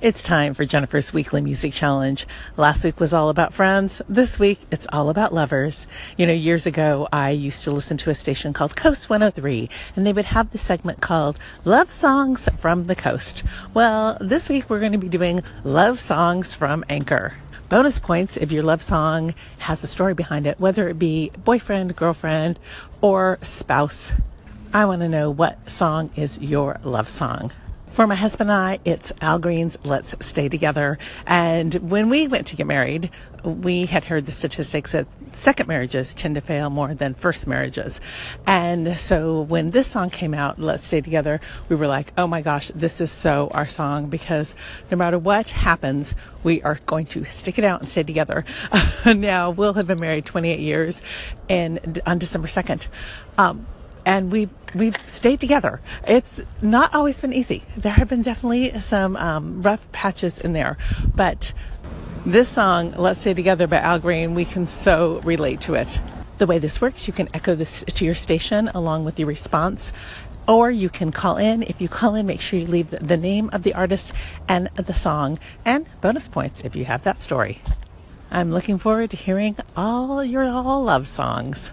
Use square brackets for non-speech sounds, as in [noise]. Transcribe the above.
It's time for Jennifer's Weekly Music Challenge. Last week was all about friends. This week, it's all about lovers. You know, years ago, I used to listen to a station called Coast 103, and they would have the segment called Love Songs from the Coast. Well, this week, we're going to be doing Love Songs from Anchor. Bonus points if your love song has a story behind it, whether it be boyfriend, girlfriend, or spouse. I want to know what song is your love song. For my husband and I, it's Al Green's Let's Stay Together. And when we went to get married, we had heard the statistics that second marriages tend to fail more than first marriages. And so when this song came out, Let's Stay Together, we were like, oh my gosh, this is so our song because no matter what happens, we are going to stick it out and stay together. [laughs] now, we'll have been married 28 years and on December 2nd. Um, and we we've stayed together. It's not always been easy. There have been definitely some um, rough patches in there, but this song, "Let's Stay Together" by Al Green, we can so relate to it. The way this works, you can echo this to your station along with your response, or you can call in. If you call in, make sure you leave the name of the artist and the song, and bonus points if you have that story. I'm looking forward to hearing all your all love songs.